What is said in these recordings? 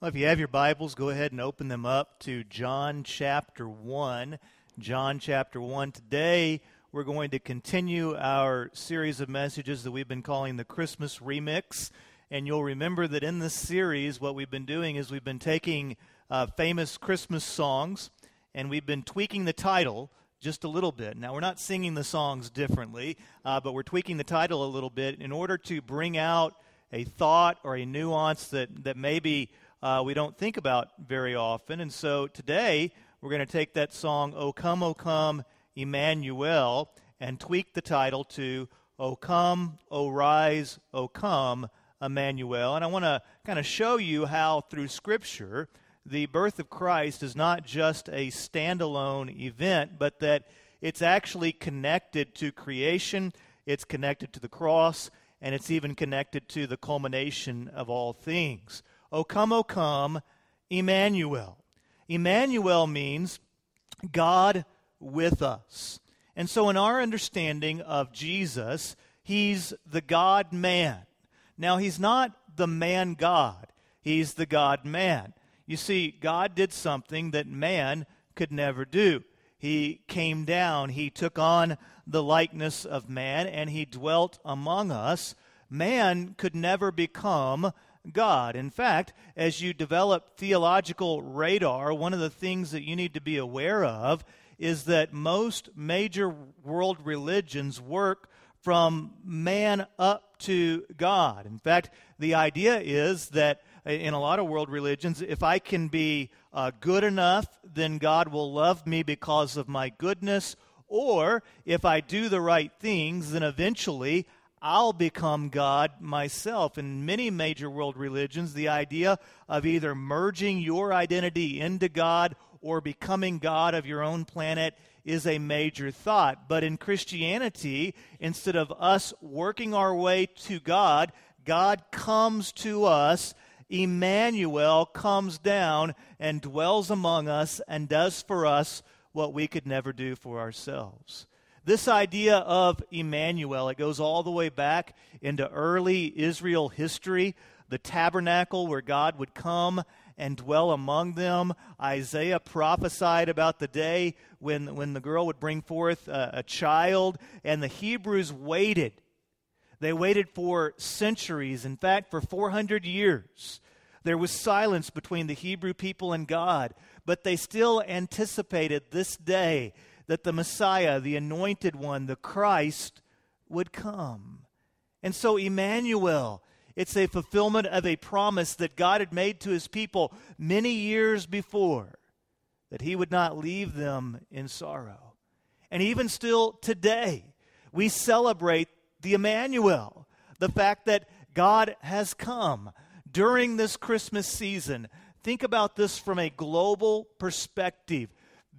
Well, if you have your Bibles, go ahead and open them up to John chapter 1. John chapter 1. Today, we're going to continue our series of messages that we've been calling the Christmas Remix. And you'll remember that in this series, what we've been doing is we've been taking uh, famous Christmas songs and we've been tweaking the title just a little bit. Now, we're not singing the songs differently, uh, but we're tweaking the title a little bit in order to bring out a thought or a nuance that, that maybe uh, we don't think about very often. And so today we're going to take that song, O Come, O Come, Emmanuel, and tweak the title to O Come, O Rise, O Come, Emmanuel. And I want to kind of show you how through Scripture the birth of Christ is not just a standalone event, but that it's actually connected to creation, it's connected to the cross, and it's even connected to the culmination of all things. O come, O come, Emmanuel. Emmanuel means God with us. And so, in our understanding of Jesus, he's the God man. Now, he's not the man God, he's the God man. You see, God did something that man could never do. He came down, he took on the likeness of man, and he dwelt among us. Man could never become God. In fact, as you develop theological radar, one of the things that you need to be aware of is that most major world religions work from man up to God. In fact, the idea is that in a lot of world religions, if I can be uh, good enough, then God will love me because of my goodness. Or if I do the right things, then eventually I'll become God myself. In many major world religions, the idea of either merging your identity into God or becoming God of your own planet is a major thought. But in Christianity, instead of us working our way to God, God comes to us. Emmanuel comes down and dwells among us and does for us what we could never do for ourselves. This idea of Emmanuel, it goes all the way back into early Israel history, the tabernacle where God would come and dwell among them. Isaiah prophesied about the day when, when the girl would bring forth a, a child, and the Hebrews waited. They waited for centuries, in fact, for 400 years. There was silence between the Hebrew people and God, but they still anticipated this day that the Messiah, the anointed one, the Christ, would come. And so, Emmanuel, it's a fulfillment of a promise that God had made to his people many years before that he would not leave them in sorrow. And even still today, we celebrate the Emmanuel, the fact that God has come during this Christmas season. Think about this from a global perspective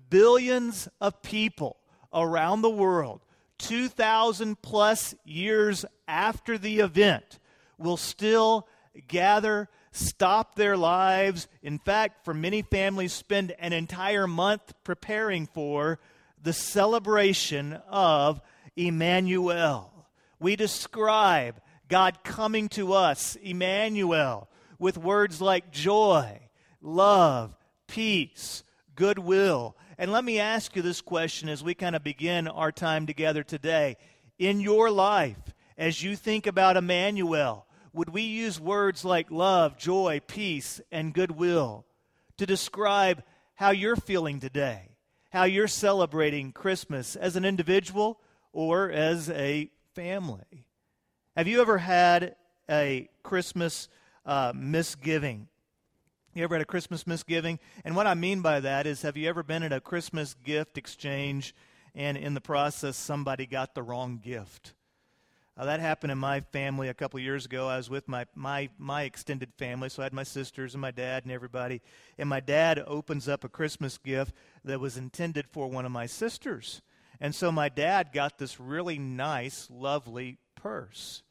billions of people around the world, 2,000 plus years after the event, will still gather, stop their lives. In fact, for many families, spend an entire month preparing for the celebration of Emmanuel. We describe God coming to us, Emmanuel, with words like joy, love, peace, goodwill, and let me ask you this question as we kind of begin our time together today. In your life, as you think about Emmanuel, would we use words like love, joy, peace, and goodwill to describe how you're feeling today, how you're celebrating Christmas as an individual or as a family? Have you ever had a Christmas uh, misgiving? You ever had a Christmas misgiving? And what I mean by that is have you ever been at a Christmas gift exchange and in the process somebody got the wrong gift? Uh, that happened in my family a couple years ago. I was with my, my, my extended family, so I had my sisters and my dad and everybody. And my dad opens up a Christmas gift that was intended for one of my sisters. And so my dad got this really nice, lovely purse.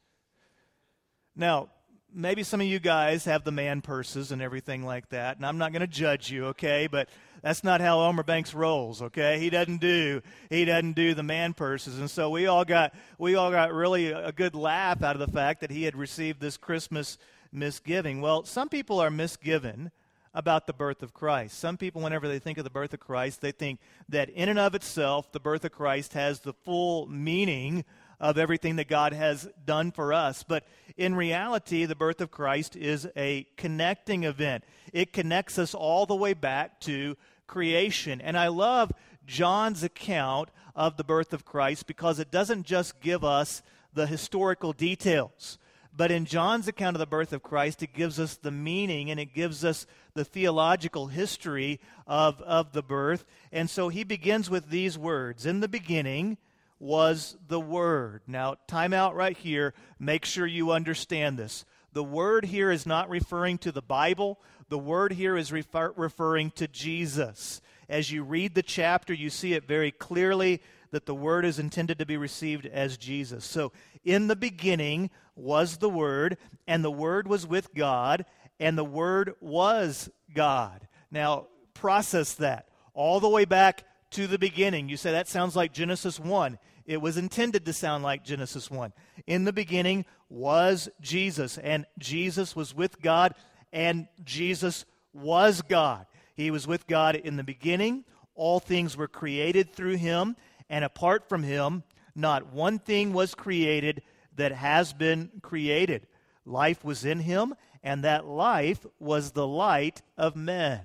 Now, maybe some of you guys have the man purses and everything like that, and I'm not going to judge you, okay? But that's not how Elmer Banks rolls, okay? He doesn't do he doesn't do the man purses, and so we all got we all got really a good laugh out of the fact that he had received this Christmas misgiving. Well, some people are misgiven about the birth of Christ. Some people, whenever they think of the birth of Christ, they think that in and of itself, the birth of Christ has the full meaning of everything that God has done for us. But in reality, the birth of Christ is a connecting event. It connects us all the way back to creation. And I love John's account of the birth of Christ because it doesn't just give us the historical details. But in John's account of the birth of Christ, it gives us the meaning and it gives us the theological history of, of the birth. And so he begins with these words In the beginning was the Word. Now, time out right here. Make sure you understand this. The Word here is not referring to the Bible, the Word here is refer- referring to Jesus. As you read the chapter, you see it very clearly that the Word is intended to be received as Jesus. So, in the beginning was the Word, and the Word was with God, and the Word was God. Now, process that all the way back to the beginning. You say that sounds like Genesis 1. It was intended to sound like Genesis 1. In the beginning was Jesus, and Jesus was with God, and Jesus was God. He was with God in the beginning. All things were created through him, and apart from him, not one thing was created that has been created. Life was in him, and that life was the light of men.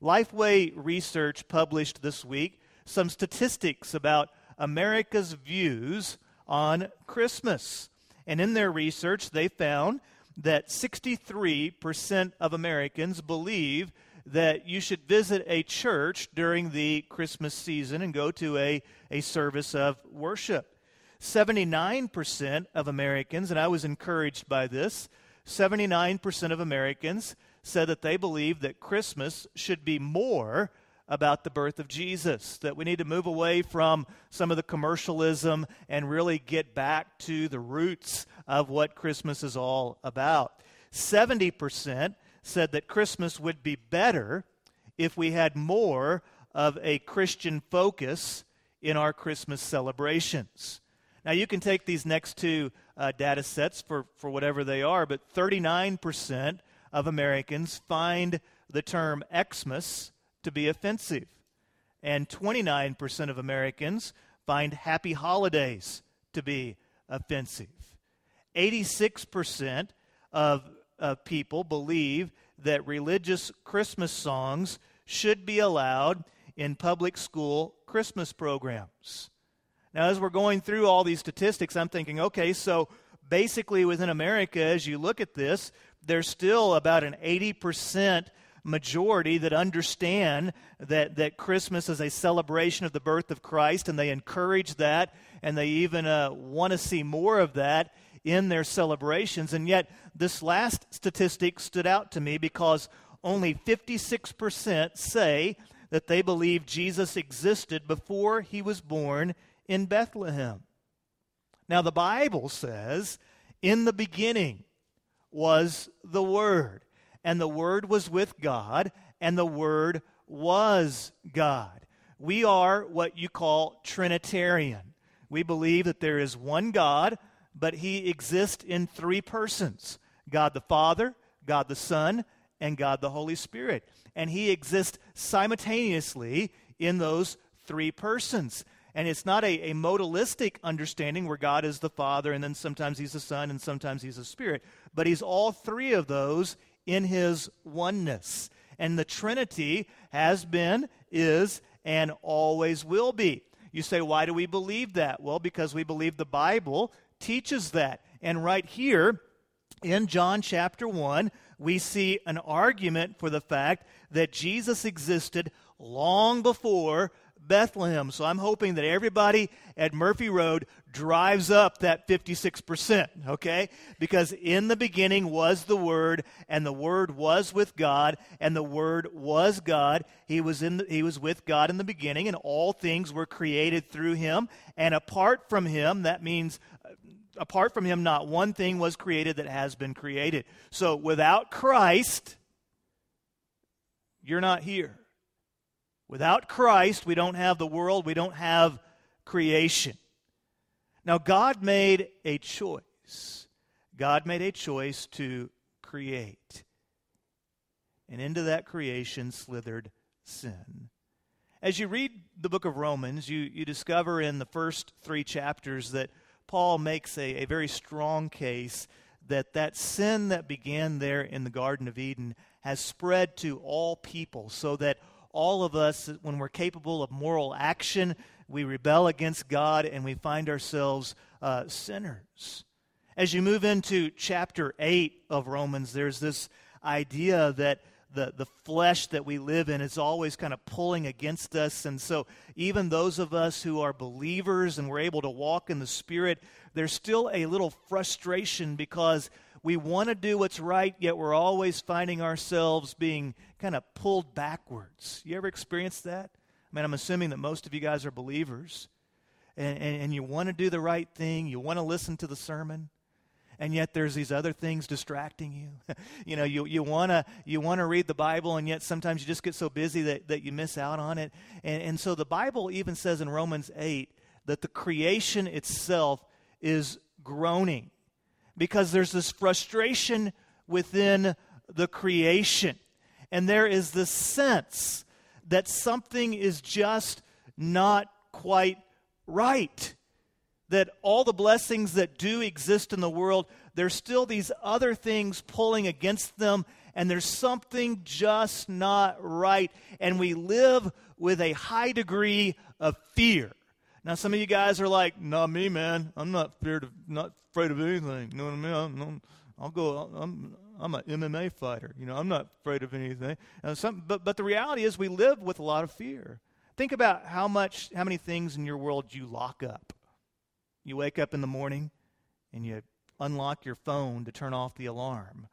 Lifeway Research published this week some statistics about America's views on Christmas. And in their research, they found that 63% of Americans believe that you should visit a church during the Christmas season and go to a, a service of worship. 79% of Americans, and I was encouraged by this, 79% of Americans said that they believe that Christmas should be more about the birth of Jesus, that we need to move away from some of the commercialism and really get back to the roots of what Christmas is all about. 70% said that Christmas would be better if we had more of a Christian focus in our Christmas celebrations. Now, you can take these next two uh, data sets for, for whatever they are, but 39% of Americans find the term Xmas to be offensive. And 29% of Americans find happy holidays to be offensive. 86% of, people believe that religious Christmas songs should be allowed in public school Christmas programs. Now, as we're going through all these statistics, I'm thinking, okay, so basically within America, as you look at this, there's still about an 80% majority that understand that, that Christmas is a celebration of the birth of Christ, and they encourage that, and they even uh, want to see more of that in their celebrations. And yet, this last statistic stood out to me because only 56% say that they believe Jesus existed before he was born in Bethlehem. Now, the Bible says, in the beginning was the Word, and the Word was with God, and the Word was God. We are what you call Trinitarian. We believe that there is one God, but He exists in three persons God the Father, God the Son, and God the Holy Spirit. And He exists simultaneously in those three persons. And it's not a, a modalistic understanding where God is the Father and then sometimes He's the Son and sometimes He's the Spirit, but He's all three of those in His oneness. And the Trinity has been, is, and always will be. You say, why do we believe that? Well, because we believe the Bible teaches that. And right here in John chapter 1, we see an argument for the fact that Jesus existed long before Bethlehem. So I'm hoping that everybody at Murphy Road drives up that 56%, okay? Because in the beginning was the Word, and the Word was with God, and the Word was God. He was, in the, he was with God in the beginning, and all things were created through him. And apart from him, that means uh, apart from him, not one thing was created that has been created. So without Christ, you're not here. Without Christ, we don't have the world, we don't have creation. Now, God made a choice. God made a choice to create. and into that creation slithered sin. As you read the book of Romans, you, you discover in the first three chapters that Paul makes a, a very strong case that that sin that began there in the Garden of Eden has spread to all people, so that all of us, when we're capable of moral action, we rebel against God and we find ourselves uh, sinners. As you move into chapter 8 of Romans, there's this idea that the, the flesh that we live in is always kind of pulling against us. And so, even those of us who are believers and we're able to walk in the Spirit, there's still a little frustration because we want to do what's right, yet we're always finding ourselves being kind of pulled backwards. You ever experienced that? I mean, I'm assuming that most of you guys are believers, and, and, and you want to do the right thing, you want to listen to the sermon, and yet there's these other things distracting you. you know, you, you want to you wanna read the Bible, and yet sometimes you just get so busy that, that you miss out on it. And, and so the Bible even says in Romans 8 that the creation itself is groaning because there's this frustration within the creation. And there is this sense that something is just not quite right that all the blessings that do exist in the world, there's still these other things pulling against them, and there's something just not right. And we live with a high degree of fear. Now, some of you guys are like, "Not me, man. I'm not feared of, not afraid of anything." You know what I mean? I'm, I'll go. I'm, I'm an MMA fighter. You know, I'm not afraid of anything. Some, but, but the reality is, we live with a lot of fear. Think about how much, how many things in your world you lock up. You wake up in the morning and you unlock your phone to turn off the alarm.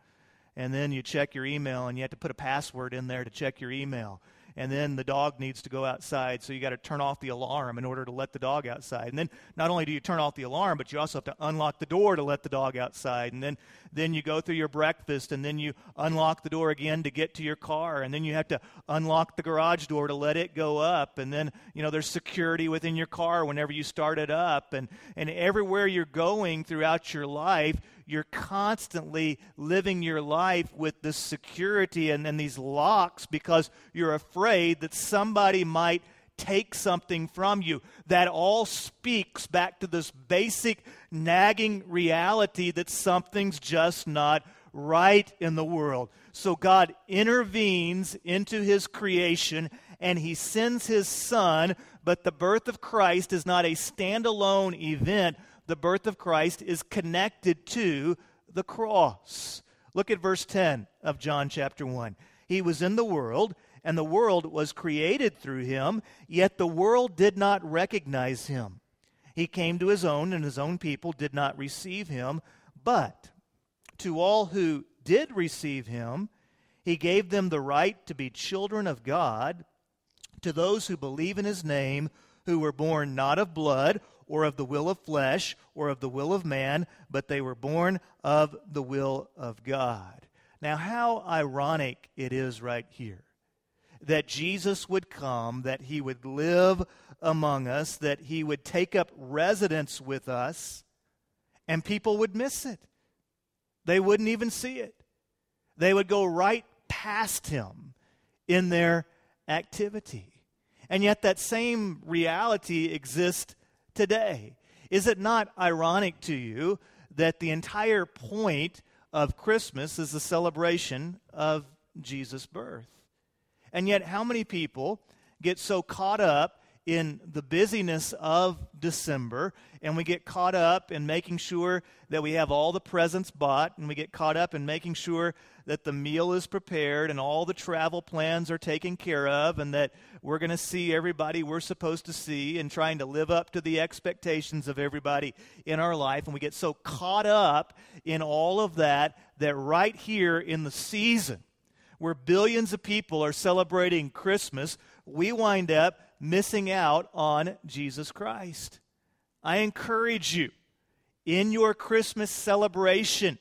And then you check your email and you have to put a password in there to check your email and then the dog needs to go outside, so you got to turn off the alarm in order to let the dog outside. And then not only do you turn off the alarm, but you also have to unlock the door to let the dog outside. And then then you go through your breakfast, and then you unlock the door again to get to your car, and then you have to unlock the garage door to let it go up. And then you know there's security within your car whenever you start it up, and and everywhere you're going throughout your life you're constantly living your life with this security and, these locks because you're afraid that somebody might take something from you. That all speaks back to this basic nagging reality that something's just not right in the world. So God intervenes into his creation and he sends his son, but the birth of Christ is not a standalone event, the birth of Christ is connected to the cross. Look at verse 10 of John chapter 1. He was in the world, and the world was created through him, yet the world did not recognize him. He came to his own, and his own people did not receive him. But to all who did receive him, he gave them the right to be children of God, to those who believe in his name, who were born not of blood, or of the will of flesh or of the will of man, but they were born of the will of God. Now, how ironic it is right here that Jesus would come, that he would live among us, that he would take up residence with us, and people would miss it. They wouldn't even see it. They would go right past him in their activity. And yet, that same reality exists today. Is it not ironic to you that the entire point of Christmas is the celebration of Jesus' birth? And yet, how many people get so caught up in the busyness of December, and we get caught up in making sure that we have all the presents bought, and we get caught up in making sure that the meal is prepared and all the travel plans are taken care of, and that we're going to see everybody we're supposed to see, and trying to live up to the expectations of everybody in our life. And we get so caught up in all of that that right here in the season, where billions of people are celebrating Christmas, we wind up missing out on Jesus Christ. I encourage you in your Christmas celebration,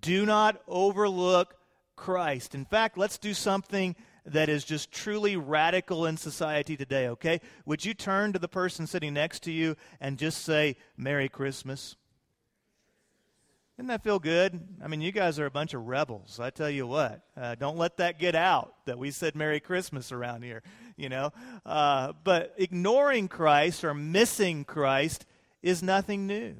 do not overlook Christ. In fact, let's do something that is just truly radical in society today, okay? Would you turn to the person sitting next to you and just say, Merry Christmas? Doesn't that feel good? I mean, you guys are a bunch of rebels. I tell you what, uh, don't let that get out that we said Merry Christmas around here, you know. Uh, but ignoring Christ or missing Christ is nothing new.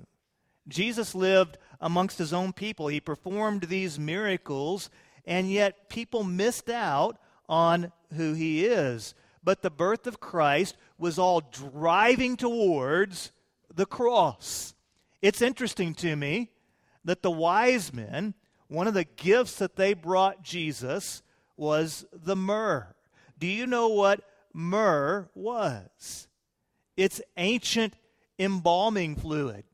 Jesus lived amongst his own people, he performed these miracles, and yet people missed out on who he is. But the birth of Christ was all driving towards the cross. It's interesting to me that the wise men, one of the gifts that they brought Jesus was the myrrh. Do you know what myrrh was? It's ancient embalming fluid.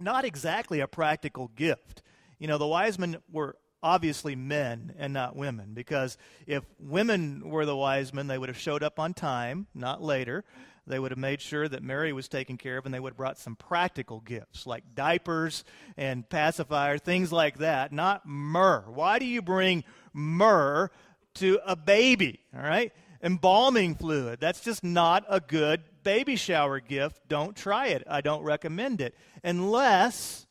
Not exactly a practical gift. You know, the wise men were obviously men and not women because if women were the wise men, they would have showed up on time, not later. They would have made sure that Mary was taken care of, and they would have brought some practical gifts like diapers and pacifiers, things like that, not myrrh. Why do you bring myrrh to a baby? All right? Embalming fluid. That's just not a good baby shower gift. Don't try it. I don't recommend it. Unless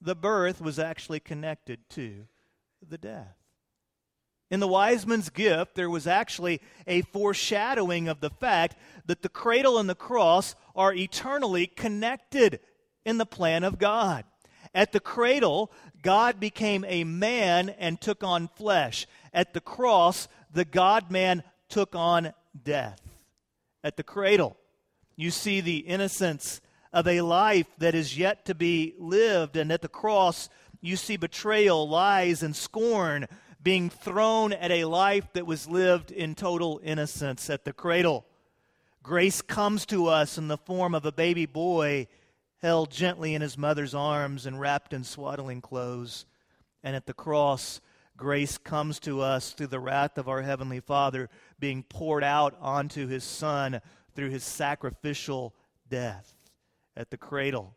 the birth was actually connected to the death. In the wise man's gift, there was actually a foreshadowing of the fact that the cradle and the cross are eternally connected in the plan of God. At the cradle, God became a man and took on flesh. At the cross, the God man took on death. At the cradle, you see the innocence of a life that is yet to be lived. And at the cross, you see betrayal, lies, and scorn being thrown at a life that was lived in total innocence at the cradle. Grace comes to us in the form of a baby boy held gently in his mother's arms and wrapped in swaddling clothes. And at the cross, grace comes to us through the wrath of our Heavenly Father being poured out onto his Son through his sacrificial death. At the cradle,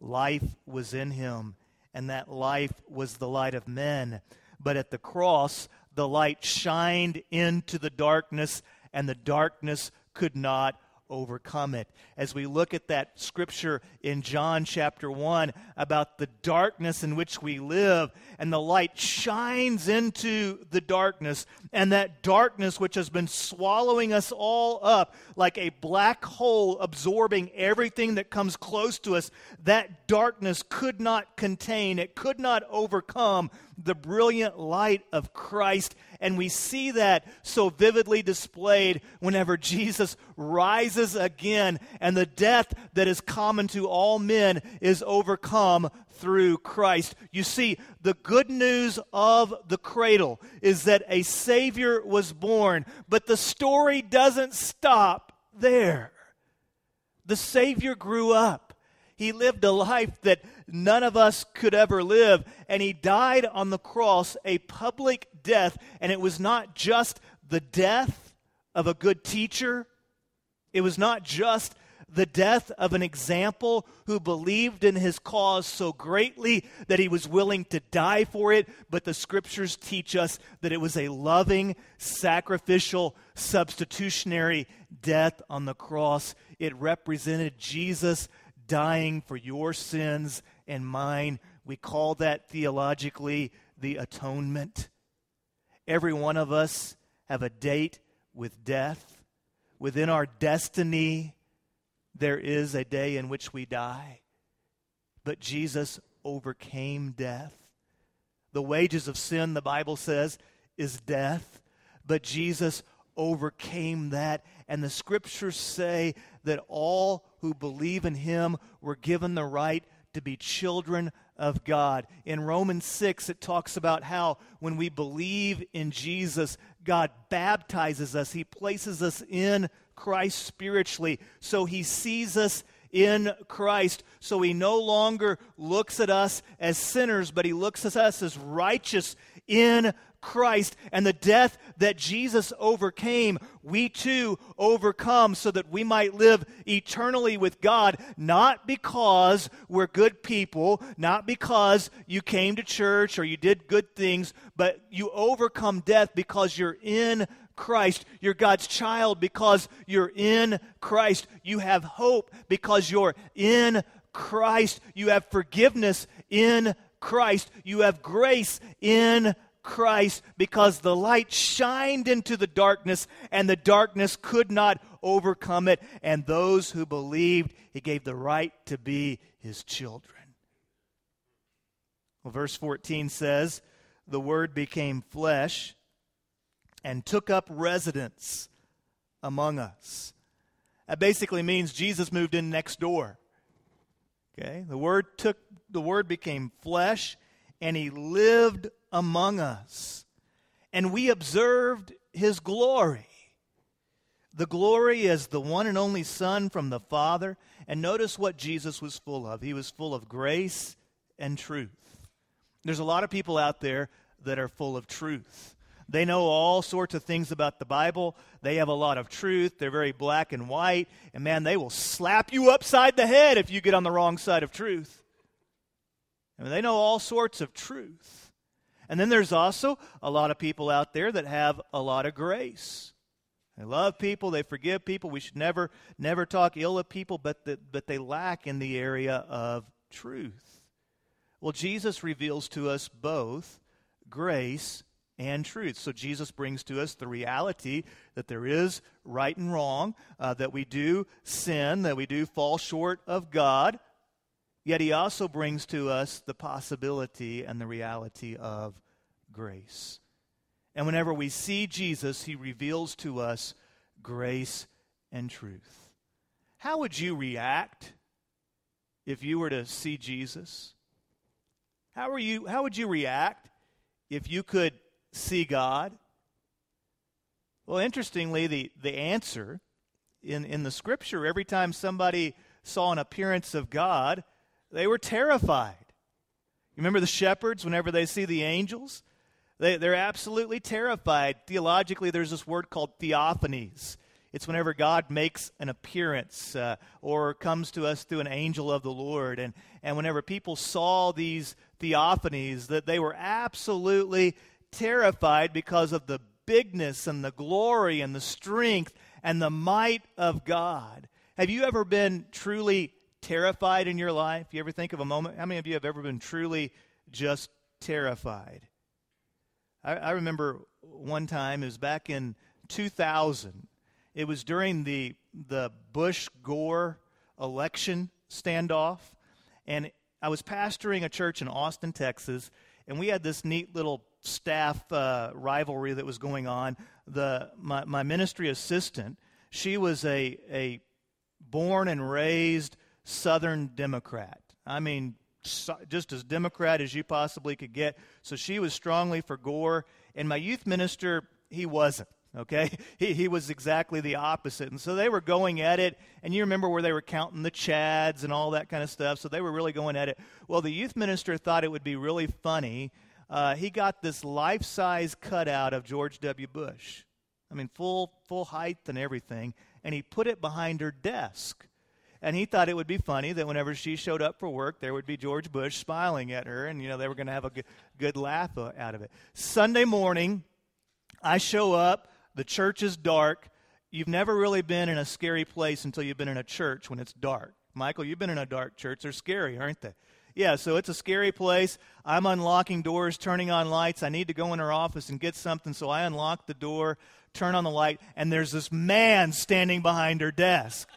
life was in him, and that life was the light of men. But at the cross, the light shined into the darkness, and the darkness could not overcome it. As we look at that scripture in John chapter 1 about the darkness in which we live, and the light shines into the darkness, and that darkness which has been swallowing us all up like a black hole absorbing everything that comes close to us, that darkness could not contain, it could not overcome the brilliant light of Christ. And we see that so vividly displayed whenever Jesus rises again and the death that is common to all men is overcome through Christ. You see, the good news of the cradle is that a Savior was born, but the story doesn't stop there. The Savior grew up. He lived a life that none of us could ever live, and he died on the cross a public death. And it was not just the death of a good teacher, it was not just the death of an example who believed in his cause so greatly that he was willing to die for it, but the scriptures teach us that it was a loving, sacrificial, substitutionary death on the cross. It represented Jesus dying for your sins and mine. We call that theologically the atonement. Every one of us have a date with death. Within our destiny, there is a day in which we die. But Jesus overcame death. The wages of sin, the Bible says, is death. But Jesus overcame that. And the scriptures say that all who believe in him were given the right to be children of God. In Romans 6, it talks about how when we believe in Jesus, God baptizes us, He places us in Christ spiritually. So He sees us in Christ. So He no longer looks at us as sinners, but He looks at us as righteous in Christ and the death that Jesus overcame, we too overcome so that we might live eternally with God, not because we're good people, not because you came to church or you did good things, but you overcome death because you're in Christ. You're God's child because you're in Christ. You have hope because you're in Christ. You have forgiveness in Christ. You have grace in Christ because the light shined into the darkness and the darkness could not overcome it. And those who believed, he gave the right to be his children. Well, verse 14 says, The Word became flesh and took up residence among us. That basically means Jesus moved in next door. Okay? The word took the word became flesh and he lived among us. And we observed his glory. The glory is the one and only Son from the Father. And notice what Jesus was full of. He was full of grace and truth. There's a lot of people out there that are full of truth. They know all sorts of things about the Bible. They have a lot of truth. They're very black and white. And man, they will slap you upside the head if you get on the wrong side of truth. I mean, they know all sorts of truth. And then there's also a lot of people out there that have a lot of grace. They love people, they forgive people. We should never, never talk ill of people, but, the, but they lack in the area of truth. Well, Jesus reveals to us both grace and truth. So Jesus brings to us the reality that there is right and wrong, uh, that we do sin, that we do fall short of God. Yet he also brings to us the possibility and the reality of grace. And whenever we see Jesus, he reveals to us grace and truth. How would you react if you were to see Jesus? How, are you, how would you react if you could see God? Well, interestingly, the, the answer in, in the scripture, every time somebody saw an appearance of God, they were terrified. You remember the shepherds, whenever they see the angels? They, they're absolutely terrified. Theologically, there's this word called theophanies. It's whenever God makes an appearance uh, or comes to us through an angel of the Lord. And, and whenever people saw these theophanies, that they were absolutely terrified because of the bigness and the glory and the strength and the might of God. Have you ever been truly terrified in your life? You ever think of a moment? How many of you have ever been truly just terrified? I, I remember one time, it was back in 2000. It was during the, the Bush Gore election standoff. And I was pastoring a church in Austin, Texas, and we had this neat little staff uh, rivalry that was going on. The my, my ministry assistant, she was a a born and raised Southern Democrat. I mean, so, just as Democrat as you possibly could get. So she was strongly for Gore, and my youth minister, he wasn't. Okay? He, he was exactly the opposite. And so they were going at it, and you remember where they were counting the Chads and all that kind of stuff. So they were really going at it. Well, the youth minister thought it would be really funny uh, he got this life size cutout of George W. Bush. I mean, full, full height and everything. And he put it behind her desk. And he thought it would be funny that whenever she showed up for work, there would be George Bush smiling at her, and you know they were going to have a good, good laugh uh, out of it. Sunday morning, I show up. The church is dark. You've never really been in a scary place until you've been in a church when it's dark. Michael, you've been in a dark church. They're scary, aren't they? Yeah, so it's a scary place. I'm unlocking doors, turning on lights. I need to go in her office and get something, so I unlock the door, turn on the light, and there's this man standing behind her desk.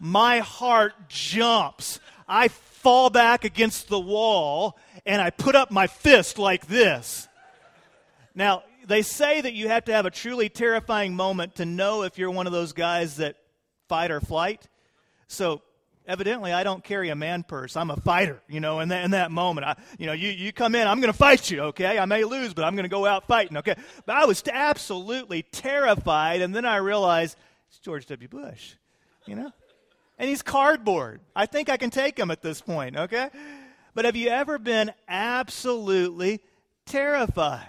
My heart jumps. I fall back against the wall and I put up my fist like this. Now, they say that you have to have a truly terrifying moment to know if you're one of those guys that fight or flight. So evidently I don't carry a man purse. I'm a fighter, you know, in that, in that moment. I, you know, you, you come in, I'm going to fight you, okay? I may lose, but I'm going to go out fighting, okay? But I was absolutely terrified, and then I realized it's George W. Bush, you know? And he's cardboard. I think I can take him at this point, okay? But have you ever been absolutely terrified?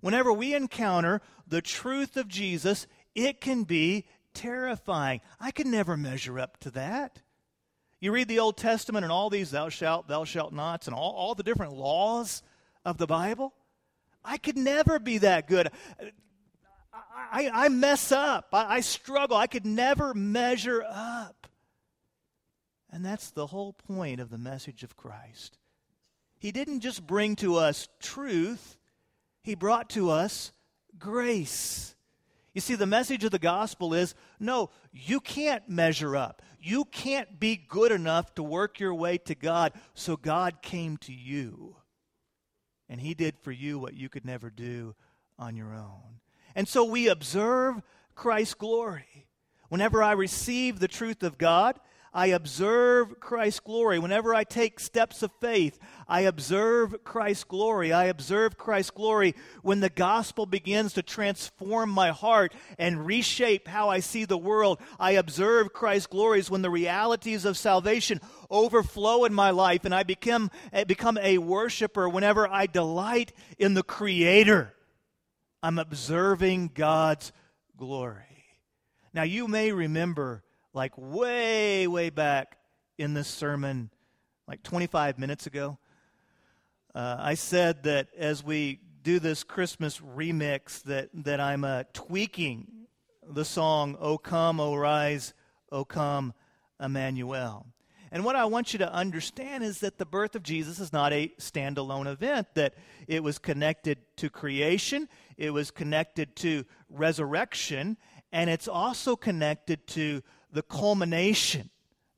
Whenever we encounter the truth of Jesus, it can be terrifying. I can never measure up to that. You read the Old Testament and all these thou shalt, thou shalt nots, and all, all the different laws of the Bible. I could never be that good. I, I, mess up. I, I struggle. I could never measure up. And that's the whole point of the message of Christ. He didn't just bring to us truth, He brought to us grace. You see, the message of the gospel is no, you can't measure up. You can't be good enough to work your way to God, so God came to you. And He did for you what you could never do on your own. And so we observe Christ's glory. Whenever I receive the truth of God, I observe Christ's glory. Whenever I take steps of faith, I observe Christ's glory. I observe Christ's glory when the gospel begins to transform my heart and reshape how I see the world. I observe Christ's glories when the realities of salvation overflow in my life and I become, eh, become a worshiper. Whenever I delight in the Creator, I'm observing God's glory. Now, you may remember like way, way back in this sermon, like 25 minutes ago. Uh, I said that as we do this Christmas remix, that, that I'm uh, tweaking the song, O Come, O Rise, O Come, Emmanuel. And what I want you to understand is that the birth of Jesus is not a standalone event, that it was connected to creation, it was connected to resurrection, and it's also connected to the culmination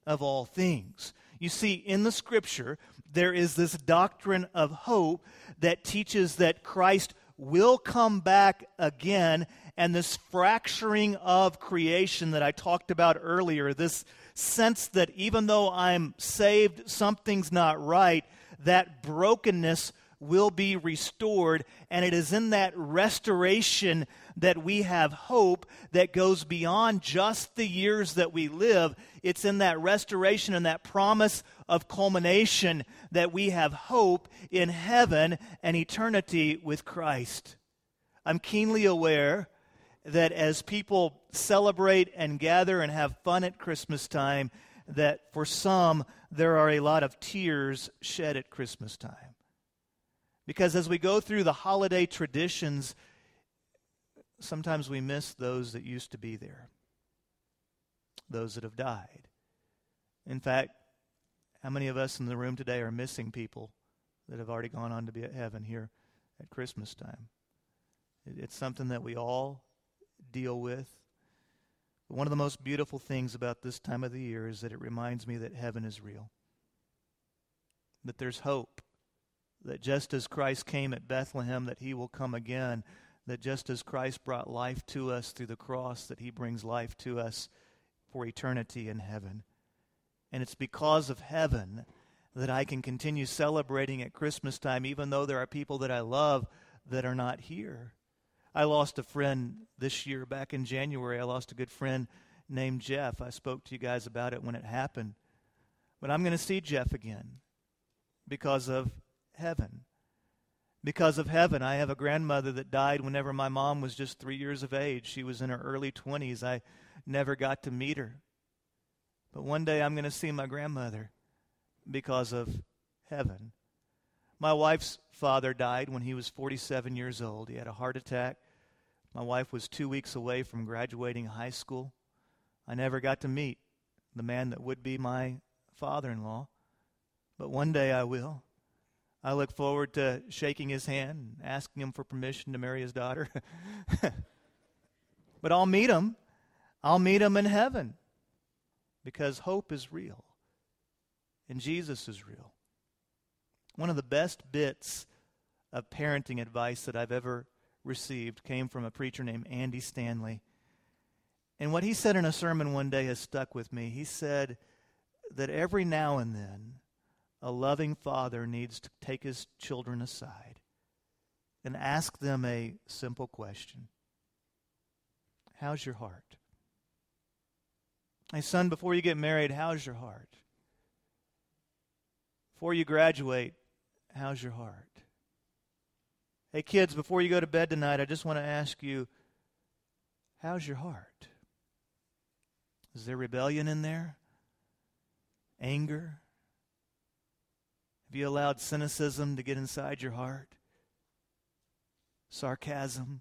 of all things. You see, in the scripture, there is this doctrine of hope that teaches that Christ will come back again, and this fracturing of creation that I talked about earlier, this sense that even though I'm saved, something's not right, that brokenness will be restored. And it is in that restoration that we have hope that goes beyond just the years that we live. It's in that restoration and that promise of culmination that we have hope in heaven and eternity with Christ. I'm keenly aware that as people celebrate and gather and have fun at Christmas time, that for some there are a lot of tears shed at Christmas time. Because as we go through the holiday traditions, sometimes we miss those that used to be there, those that have died. In fact, how many of us in the room today are missing people that have already gone on to be at heaven here at Christmas time? It's something that we all deal with. But one of the most beautiful things about this time of the year is that it reminds me that heaven is real, that there's hope that just as Christ came at Bethlehem, that he will come again, that just as Christ brought life to us through the cross, that he brings life to us for eternity in heaven. And it's because of heaven that I can continue celebrating at Christmas time, even though there are people that I love that are not here. I lost a friend this year back in January. I lost a good friend named Jeff. I spoke to you guys about it when it happened. But I'm going to see Jeff again because of heaven. Because of heaven, I have a grandmother that died whenever my mom was just three years of age. She was in her early 20s. I never got to meet her. But one day I'm going to see my grandmother because of heaven. My wife's father died when he was 47 years old. He had a heart attack. My wife was two weeks away from graduating high school. I never got to meet the man that would be my father in law, but one day I will. I look forward to shaking his hand and asking him for permission to marry his daughter. but I'll meet him. I'll meet him in heaven because hope is real and Jesus is real. One of the best bits of parenting advice that I've ever received came from a preacher named Andy Stanley. And what he said in a sermon one day has stuck with me. He said that every now and then, a loving father needs to take his children aside and ask them a simple question How's your heart? Hey, son, before you get married, how's your heart? Before you graduate, how's your heart? Hey, kids, before you go to bed tonight, I just want to ask you, how's your heart? Is there rebellion in there? Anger? Have you allowed cynicism to get inside your heart? Sarcasm?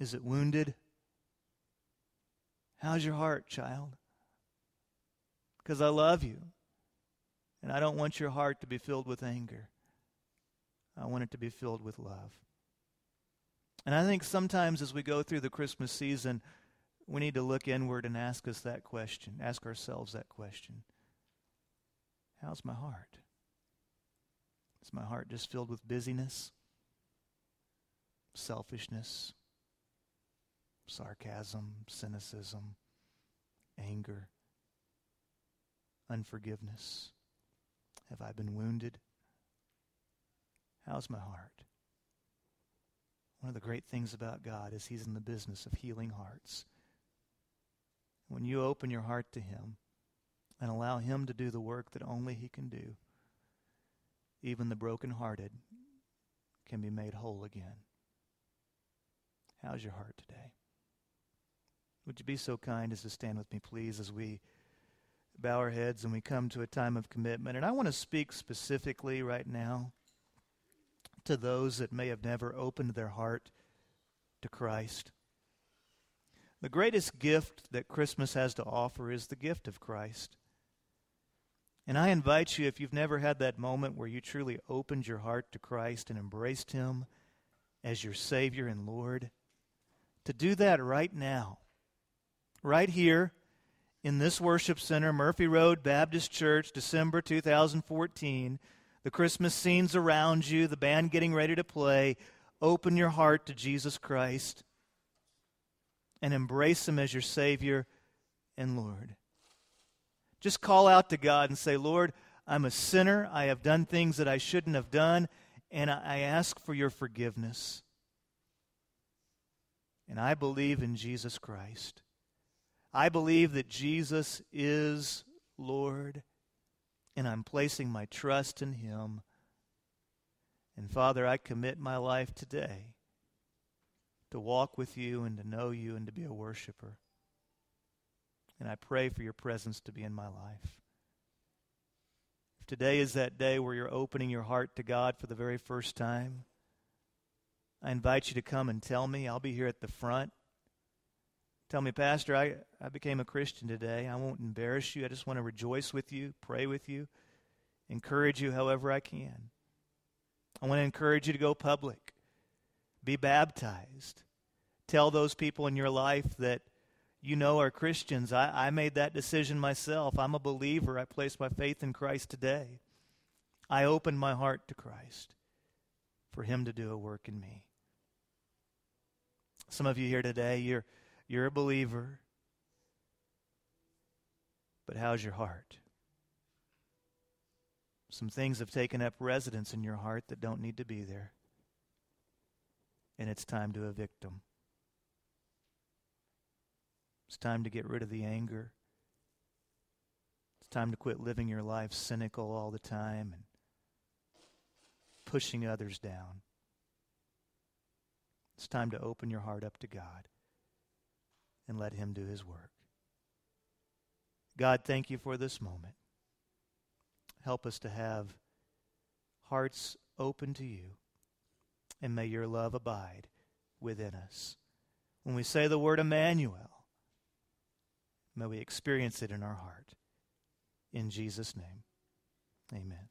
Is it wounded? How's your heart, child? because I love you. And I don't want your heart to be filled with anger. I want it to be filled with love. And I think sometimes as we go through the Christmas season, we need to look inward and ask us that question, ask ourselves that question How's my heart? Is my heart just filled with busyness, selfishness, sarcasm, cynicism, anger, unforgiveness? Have I been wounded? How's my heart? One of the great things about God is He's in the business of healing hearts. When you open your heart to Him and allow Him to do the work that only He can do, even the brokenhearted can be made whole again. How's your heart today? Would you be so kind as to stand with me, please, as we bow our heads and we come to a time of commitment? And I want to speak specifically right now to those that may have never opened their heart to Christ. The greatest gift that Christmas has to offer is the gift of Christ. And I invite you, if you've never had that moment where you truly opened your heart to Christ and embraced Him as your Savior and Lord, to do that right now, right here in this worship center, Murphy Road Baptist Church, December 2014 the Christmas scenes around you, the band getting ready to play, open your heart to Jesus Christ and embrace Him as your Savior and Lord. Just call out to God and say, Lord, I'm a sinner. I have done things that I shouldn't have done, and I ask for your forgiveness. And I believe in Jesus Christ. I believe that Jesus is Lord and I'm placing my trust in Him. And Father, I commit my life today to walk with you and to know you and to be a worshiper. And I pray for your presence to be in my life. If today is that day where you're opening your heart to God for the very first time, I invite you to come and tell me. I'll be here at the front. Tell me, Pastor, I, I became a Christian today. I won't embarrass you. I just want to rejoice with you, pray with you, encourage you however I can. I want to encourage you to go public, be baptized. Tell those people in your life that you know are Christians. I, I made that decision myself. I'm a believer. I place my faith in Christ today. I opened my heart to Christ for Him to do a work in me. Some of you here today, you're you're a believer. But how's your heart? Some things have taken up residence in your heart that don't need to be there. And it's time to evict them. It's time to get rid of the anger. It's time to quit living your life cynical all the time and pushing others down. It's time to open your heart up to God and let Him do His work. God, thank you for this moment. Help us to have hearts open to you, and may your love abide within us. When we say the word Emmanuel, may we experience it in our heart. In Jesus' name, amen.